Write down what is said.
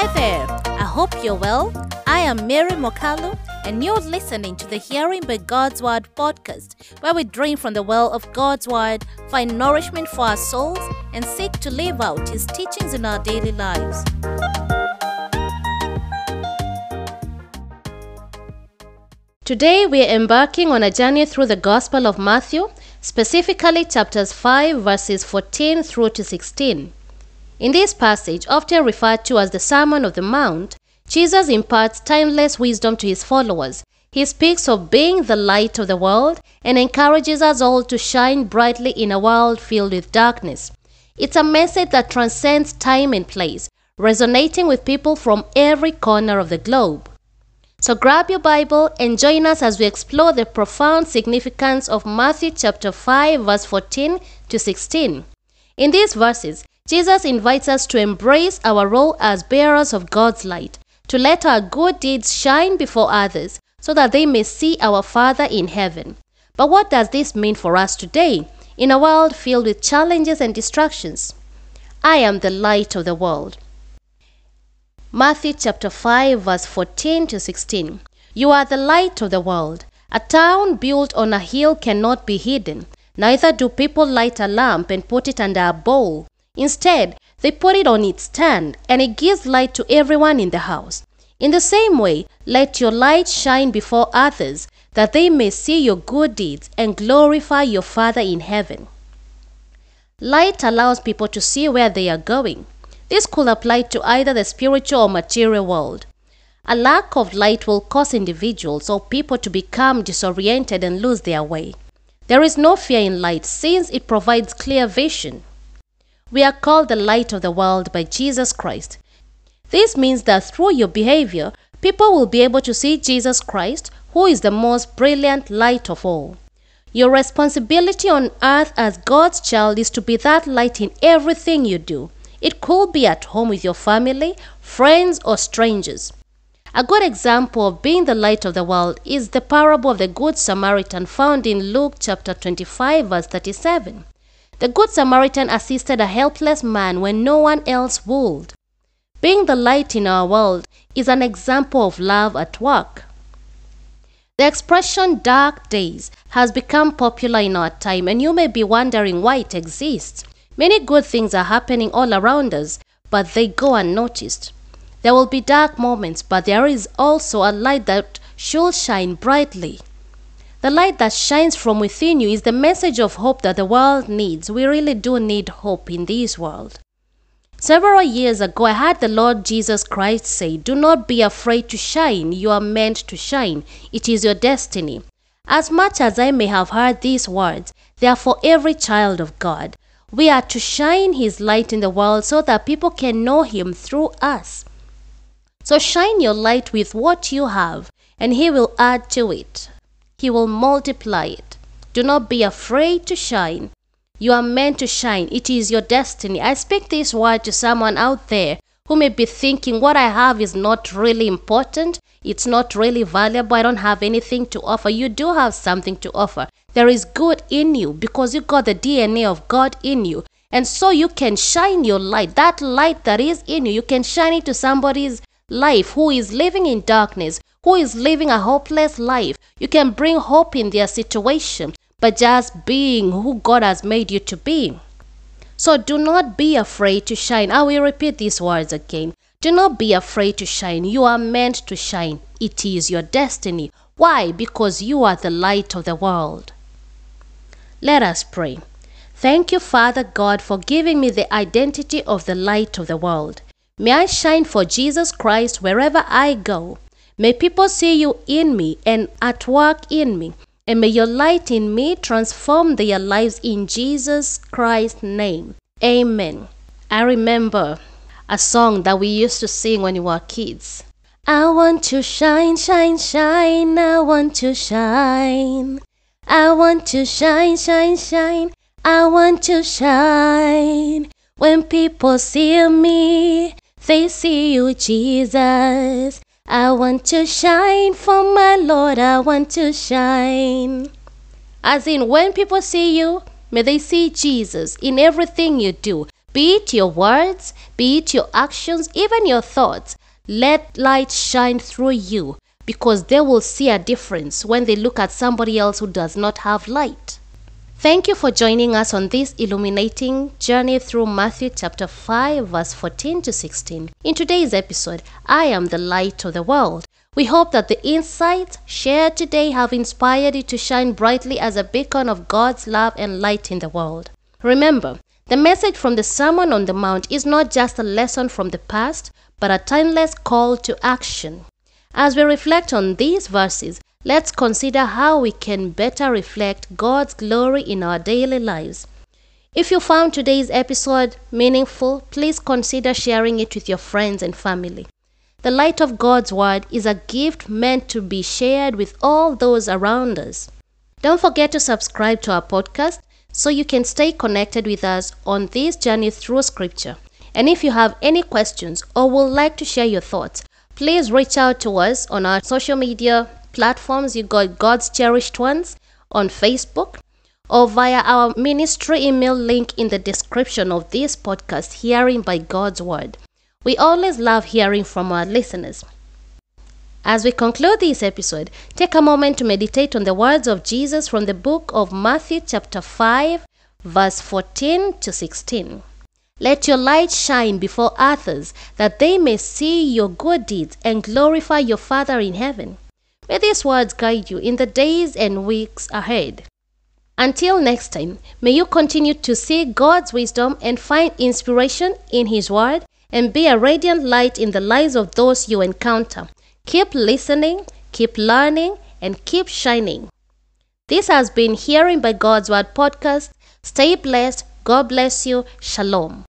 Hi there, I hope you're well. I am Mary Mwakalu, and you're listening to the Hearing by God's Word podcast, where we drink from the well of God's Word, find nourishment for our souls, and seek to live out His teachings in our daily lives. Today, we are embarking on a journey through the Gospel of Matthew, specifically chapters 5, verses 14 through to 16. In this passage, often referred to as the Sermon of the Mount, Jesus imparts timeless wisdom to his followers. He speaks of being the light of the world and encourages us all to shine brightly in a world filled with darkness. It's a message that transcends time and place, resonating with people from every corner of the globe. So grab your Bible and join us as we explore the profound significance of Matthew chapter 5 verse 14 to 16. In these verses, Jesus invites us to embrace our role as bearers of God's light, to let our good deeds shine before others so that they may see our Father in heaven. But what does this mean for us today in a world filled with challenges and distractions? I am the light of the world. Matthew chapter 5 verse 14 to 16. You are the light of the world. A town built on a hill cannot be hidden. Neither do people light a lamp and put it under a bowl. Instead, they put it on its stand and it gives light to everyone in the house. In the same way, let your light shine before others that they may see your good deeds and glorify your Father in heaven. Light allows people to see where they are going. This could apply to either the spiritual or material world. A lack of light will cause individuals or people to become disoriented and lose their way. There is no fear in light since it provides clear vision. We are called the light of the world by Jesus Christ. This means that through your behavior, people will be able to see Jesus Christ, who is the most brilliant light of all. Your responsibility on earth as God's child is to be that light in everything you do. It could be at home with your family, friends, or strangers. A good example of being the light of the world is the parable of the Good Samaritan found in Luke chapter 25, verse 37. The Good Samaritan assisted a helpless man when no one else would. Being the light in our world is an example of love at work. The expression dark days has become popular in our time, and you may be wondering why it exists. Many good things are happening all around us, but they go unnoticed. There will be dark moments, but there is also a light that should shine brightly. The light that shines from within you is the message of hope that the world needs. We really do need hope in this world. Several years ago, I heard the Lord Jesus Christ say, Do not be afraid to shine. You are meant to shine. It is your destiny. As much as I may have heard these words, they are for every child of God. We are to shine His light in the world so that people can know Him through us. So shine your light with what you have, and He will add to it. He will multiply it. Do not be afraid to shine. You are meant to shine. It is your destiny. I speak this word to someone out there who may be thinking, what I have is not really important. It's not really valuable. I don't have anything to offer. You do have something to offer. There is good in you because you got the DNA of God in you. And so you can shine your light. That light that is in you, you can shine it to somebody's life who is living in darkness, who is living a hopeless life. You can bring hope in their situation by just being who God has made you to be. So do not be afraid to shine. I will repeat these words again. Do not be afraid to shine. You are meant to shine. It is your destiny. Why? Because you are the light of the world. Let us pray. Thank you, Father God, for giving me the identity of the light of the world. May I shine for Jesus Christ wherever I go. May people see you in me and at work in me. And may your light in me transform their lives in Jesus Christ's name. Amen. I remember a song that we used to sing when we were kids. I want to shine, shine, shine. I want to shine. I want to shine, shine, shine. I want to shine. When people see me, they see you, Jesus. I want to shine for my Lord. I want to shine. As in, when people see you, may they see Jesus in everything you do. Be it your words, be it your actions, even your thoughts, let light shine through you because they will see a difference when they look at somebody else who does not have light. Thank you for joining us on this illuminating journey through Matthew chapter 5, verse 14 to 16. In today's episode, I am the light of the world. We hope that the insights shared today have inspired you to shine brightly as a beacon of God's love and light in the world. Remember, the message from the Sermon on the Mount is not just a lesson from the past, but a timeless call to action. As we reflect on these verses, let's consider how we can better reflect God's glory in our daily lives. If you found today's episode meaningful, please consider sharing it with your friends and family. The light of God's Word is a gift meant to be shared with all those around us. Don't forget to subscribe to our podcast so you can stay connected with us on this journey through Scripture. And if you have any questions or would like to share your thoughts, please reach out to us on our social media platforms. You got God's Cherished Ones on Facebook or via our ministry email link in the description of this podcast, Hearing by God's Word. We always love hearing from our listeners. As we conclude this episode, take a moment to meditate on the words of Jesus from the book of Matthew, chapter 5, verse 14 to 16. Let your light shine before others, that they may see your good deeds and glorify your Father in heaven. May these words guide you in the days and weeks ahead. Until next time, may you continue to seek God's wisdom and find inspiration in His Word and be a radiant light in the lives of those you encounter. Keep listening, keep learning, and keep shining. This has been Hearing by God's Word podcast. Stay blessed. God bless you. Shalom.